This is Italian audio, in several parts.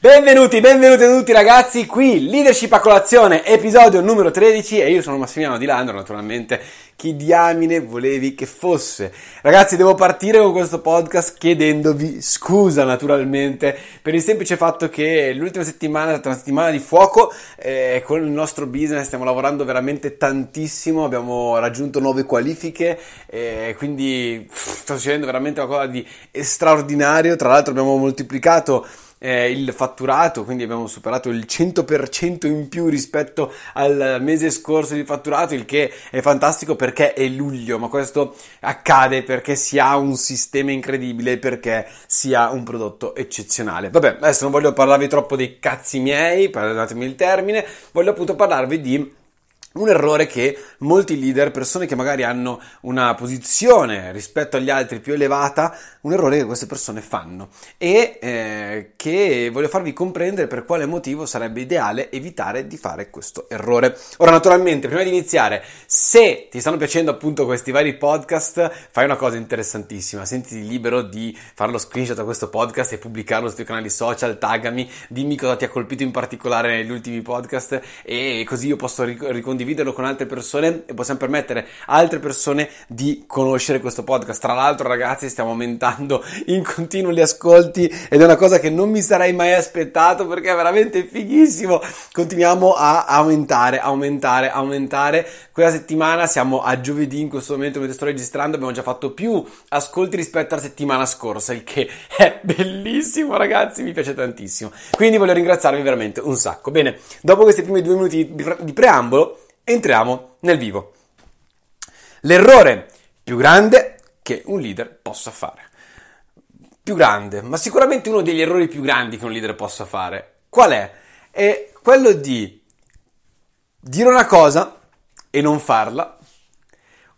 Benvenuti, benvenuti a tutti ragazzi, qui Leadership a colazione, episodio numero 13 e io sono Massimiliano Di Landro, naturalmente chi diamine volevi che fosse. Ragazzi, devo partire con questo podcast chiedendovi scusa naturalmente per il semplice fatto che l'ultima settimana è stata una settimana di fuoco, eh, con il nostro business stiamo lavorando veramente tantissimo, abbiamo raggiunto nuove qualifiche, eh, quindi pff, sta succedendo veramente qualcosa di straordinario, tra l'altro abbiamo moltiplicato eh, il fatturato, quindi abbiamo superato il 100% in più rispetto al mese scorso di fatturato, il che è fantastico perché è luglio, ma questo accade perché si ha un sistema incredibile, perché si ha un prodotto eccezionale. Vabbè, adesso non voglio parlarvi troppo dei cazzi miei, perdonatemi il termine, voglio appunto parlarvi di un errore che molti leader, persone che magari hanno una posizione rispetto agli altri più elevata, un errore che queste persone fanno e eh, che voglio farvi comprendere per quale motivo sarebbe ideale evitare di fare questo errore. Ora, naturalmente, prima di iniziare, se ti stanno piacendo appunto questi vari podcast, fai una cosa interessantissima, sentiti libero di fare lo screenshot a questo podcast e pubblicarlo sui tuoi canali social, taggami, dimmi cosa ti ha colpito in particolare negli ultimi podcast e così io posso ricondividere condividerlo con altre persone e possiamo permettere a altre persone di conoscere questo podcast. Tra l'altro, ragazzi, stiamo aumentando in continuo gli ascolti ed è una cosa che non mi sarei mai aspettato perché è veramente fighissimo. Continuiamo a aumentare, aumentare, aumentare. Quella settimana siamo a giovedì in questo momento mentre sto registrando, abbiamo già fatto più ascolti rispetto alla settimana scorsa, il che è bellissimo, ragazzi, mi piace tantissimo. Quindi voglio ringraziarvi veramente un sacco. Bene, dopo questi primi due minuti di preambolo, entriamo nel vivo. L'errore più grande che un leader possa fare. Più grande, ma sicuramente uno degli errori più grandi che un leader possa fare. Qual è? È quello di dire una cosa e non farla,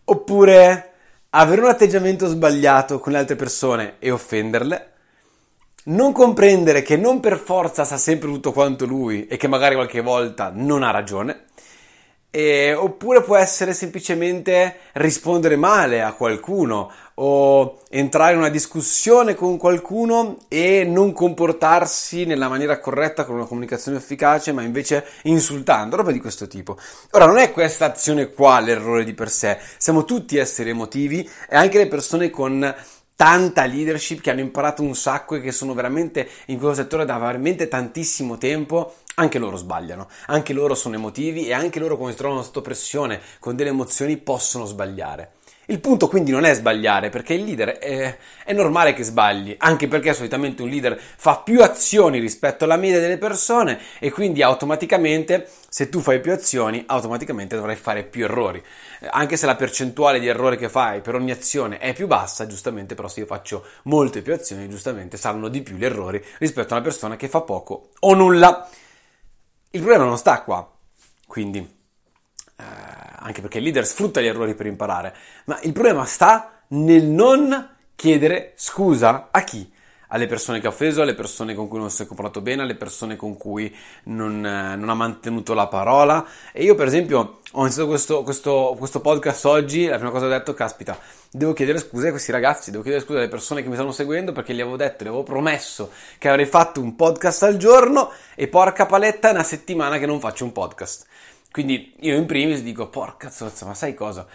oppure avere un atteggiamento sbagliato con le altre persone e offenderle, non comprendere che non per forza sa sempre tutto quanto lui e che magari qualche volta non ha ragione, e, oppure può essere semplicemente rispondere male a qualcuno o entrare in una discussione con qualcuno e non comportarsi nella maniera corretta con una comunicazione efficace, ma invece insultando, roba di questo tipo. Ora, non è questa azione qua l'errore di per sé, siamo tutti esseri emotivi e anche le persone con tanta leadership che hanno imparato un sacco e che sono veramente in questo settore da veramente tantissimo tempo, anche loro sbagliano, anche loro sono emotivi e anche loro quando si trovano sotto pressione con delle emozioni possono sbagliare. Il punto quindi non è sbagliare, perché il leader è, è, normale che sbagli, anche perché solitamente un leader fa più azioni rispetto alla media delle persone e quindi automaticamente, se tu fai più azioni, automaticamente dovrai fare più errori. Eh, anche se la percentuale di errore che fai per ogni azione è più bassa, giustamente però se io faccio molte più azioni, giustamente saranno di più gli errori rispetto a una persona che fa poco o nulla. Il problema non sta qua, quindi eh, anche perché il leader sfrutta gli errori per imparare, ma il problema sta nel non chiedere scusa a chi? Alle persone che ha offeso, alle persone con cui non si è comportato bene, alle persone con cui non, eh, non ha mantenuto la parola. E io, per esempio, ho iniziato questo, questo, questo, podcast oggi. La prima cosa che ho detto, caspita, devo chiedere scusa a questi ragazzi, devo chiedere scusa alle persone che mi stanno seguendo perché gli avevo detto, gli avevo promesso che avrei fatto un podcast al giorno. E porca paletta, è una settimana che non faccio un podcast. Quindi io in primis dico, porca zozza, ma sai cosa?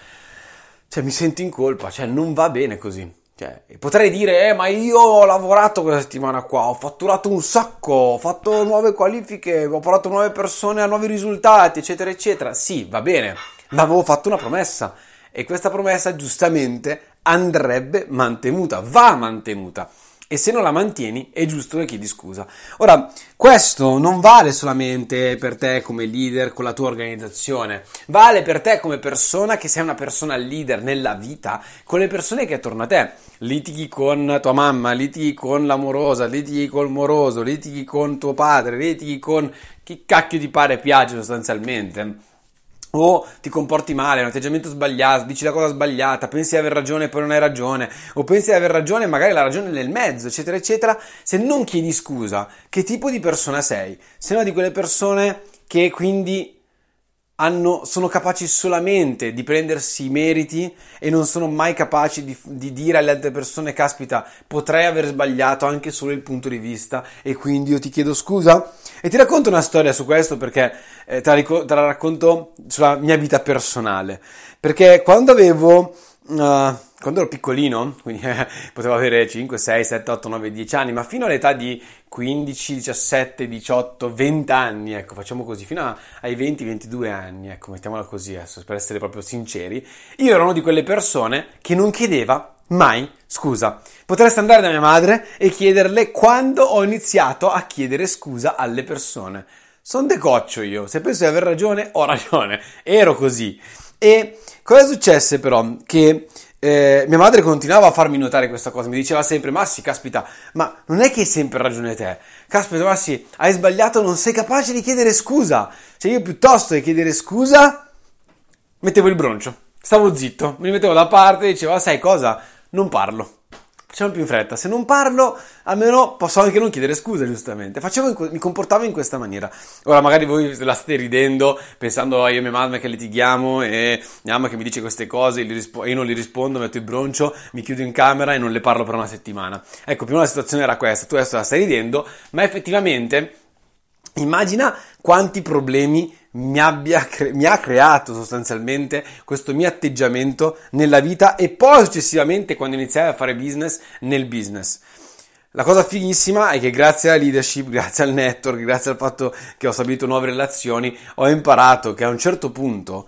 Cioè, mi sento in colpa, cioè, non va bene così. Cioè, potrei dire, eh, ma io ho lavorato questa settimana qua, ho fatturato un sacco, ho fatto nuove qualifiche, ho portato nuove persone a nuovi risultati, eccetera, eccetera. Sì, va bene, ma avevo fatto una promessa e questa promessa giustamente andrebbe mantenuta, va mantenuta e se non la mantieni è giusto che chiedi scusa. Ora, questo non vale solamente per te come leader con la tua organizzazione, vale per te come persona che sei una persona leader nella vita con le persone che attorno a te. Litighi con tua mamma, litighi con l'amorosa, litighi col moroso, litighi con tuo padre, litighi con chi cacchio ti pare piace sostanzialmente o ti comporti male, un atteggiamento sbagliato, dici la cosa sbagliata, pensi di aver ragione e poi non hai ragione, o pensi di aver ragione e magari la ragione è nel mezzo, eccetera, eccetera, se non chiedi scusa, che tipo di persona sei? Sei una di quelle persone che quindi hanno, sono capaci solamente di prendersi i meriti e non sono mai capaci di, di, dire alle altre persone, caspita, potrei aver sbagliato anche solo il punto di vista e quindi io ti chiedo scusa. E ti racconto una storia su questo perché eh, te, la, te, la, racconto sulla mia vita personale. Perché quando avevo... Uh, quando ero piccolino, quindi eh, potevo avere 5, 6, 7, 8, 9, 10 anni, ma fino all'età di 15, 17, 18, 20 anni, ecco, facciamo così, fino ai 20, 22 anni, ecco, mettiamola così adesso, per essere proprio sinceri, io ero una di quelle persone che non chiedeva mai scusa. Potreste andare da mia madre e chiederle quando ho iniziato a chiedere scusa alle persone. Sono decoccio io, se penso di aver ragione, ho ragione, ero così. E cosa successe però? Che eh, mia madre continuava a farmi notare questa cosa, mi diceva sempre, Massi, caspita, ma non è che hai sempre ragione te, caspita Massi, hai sbagliato, non sei capace di chiedere scusa, cioè io piuttosto che chiedere scusa, mettevo il broncio, stavo zitto, mi mettevo da parte e dicevo, ah, sai cosa, non parlo. Facciamo più in fretta. Se non parlo, almeno posso anche non chiedere scusa, giustamente. Facevo mi comportavo in questa maniera. Ora, magari voi la state ridendo, pensando a io e mia mamma che litighiamo e mia mamma che mi dice queste cose, rispo- io non li rispondo, metto il broncio, mi chiudo in camera e non le parlo per una settimana. Ecco, prima la situazione era questa. Tu adesso la stai ridendo, ma effettivamente immagina quanti problemi mi, abbia, mi ha creato sostanzialmente questo mio atteggiamento nella vita e poi successivamente quando iniziai a fare business nel business. La cosa fighissima è che grazie alla leadership, grazie al network, grazie al fatto che ho stabilito nuove relazioni, ho imparato che a un certo punto,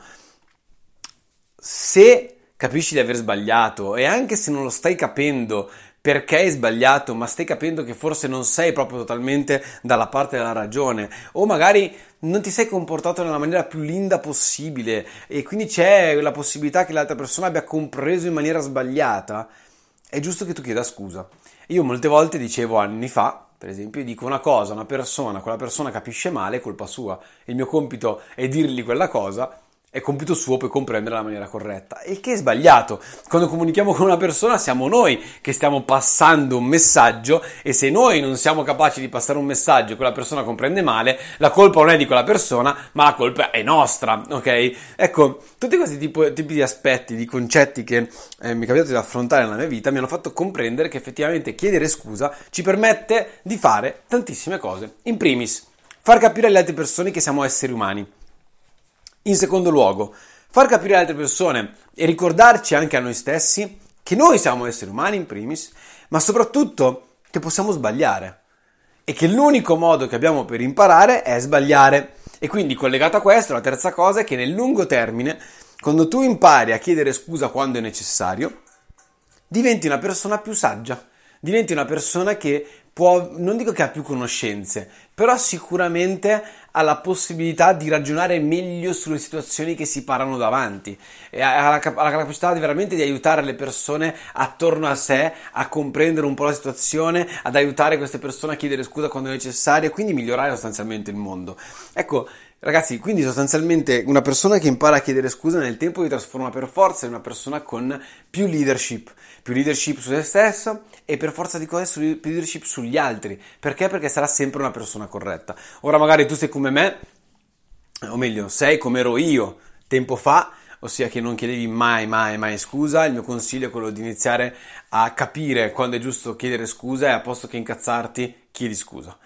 se capisci di aver sbagliato e anche se non lo stai capendo perché hai sbagliato, ma stai capendo che forse non sei proprio totalmente dalla parte della ragione, o magari non ti sei comportato nella maniera più linda possibile e quindi c'è la possibilità che l'altra persona abbia compreso in maniera sbagliata, è giusto che tu chieda scusa. Io molte volte dicevo anni fa, per esempio, dico una cosa a una persona, quella persona capisce male, è colpa sua. Il mio compito è dirgli quella cosa è compito suo poi comprendere la maniera corretta. Il che è sbagliato. Quando comunichiamo con una persona siamo noi che stiamo passando un messaggio e se noi non siamo capaci di passare un messaggio e quella persona comprende male, la colpa non è di quella persona, ma la colpa è nostra, ok? Ecco, tutti questi tipi, tipi di aspetti, di concetti che eh, mi è capitato di affrontare nella mia vita mi hanno fatto comprendere che effettivamente chiedere scusa ci permette di fare tantissime cose. In primis, far capire alle altre persone che siamo esseri umani in secondo luogo, far capire alle altre persone e ricordarci anche a noi stessi che noi siamo esseri umani in primis, ma soprattutto che possiamo sbagliare e che l'unico modo che abbiamo per imparare è sbagliare. E quindi collegato a questo, la terza cosa è che nel lungo termine, quando tu impari a chiedere scusa quando è necessario, diventi una persona più saggia, diventi una persona che può, non dico che ha più conoscenze, però sicuramente ha la possibilità di ragionare meglio sulle situazioni che si parano davanti e ha la, ha la capacità di veramente di aiutare le persone attorno a sé a comprendere un po' la situazione, ad aiutare queste persone a chiedere scusa quando è necessario e quindi migliorare sostanzialmente il mondo. Ecco, Ragazzi, quindi sostanzialmente una persona che impara a chiedere scusa nel tempo si trasforma per forza in una persona con più leadership, più leadership su se stesso e per forza di cose più leadership sugli altri. Perché? Perché sarà sempre una persona corretta. Ora magari tu sei come me, o meglio, sei come ero io tempo fa, ossia che non chiedevi mai, mai, mai scusa. Il mio consiglio è quello di iniziare a capire quando è giusto chiedere scusa e a posto che incazzarti, chiedi scusa.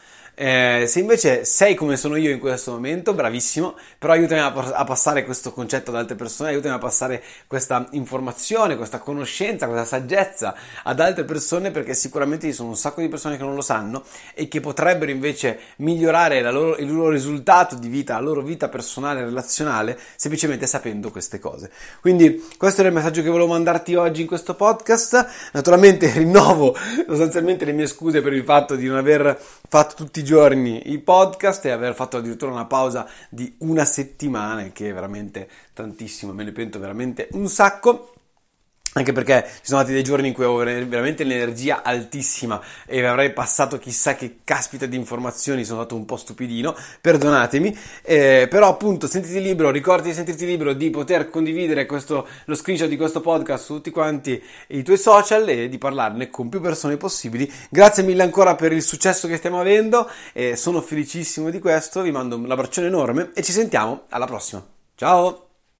Eh, se invece sei come sono io in questo momento, bravissimo, però aiutami a, a, passare questo concetto ad altre persone, aiutami a passare questa informazione, questa conoscenza, questa saggezza ad altre persone perché sicuramente ci sono un sacco di persone che non lo sanno e che potrebbero invece migliorare loro, il loro risultato di vita, la loro vita personale relazionale semplicemente sapendo queste cose. Quindi questo era il messaggio che volevo mandarti oggi in questo podcast. Naturalmente rinnovo sostanzialmente le mie scuse per il fatto di non aver fatto tutti i giorni i podcast e aver fatto addirittura una pausa di una settimana, che è veramente tantissimo, me ne pento veramente un sacco. Anche perché ci sono stati dei giorni in cui avevo veramente l'energia altissima e avrei passato chissà che caspita di informazioni, sono stato un po' stupidino, perdonatemi, eh, però appunto sentiti libero, ricordi di sentirti libero di poter condividere questo, lo screenshot di questo podcast su tutti quanti i tuoi social e di parlarne con più persone possibili. Grazie mille ancora per il successo che stiamo avendo, eh, sono felicissimo di questo, vi mando un abbraccione enorme e ci sentiamo alla prossima. Ciao!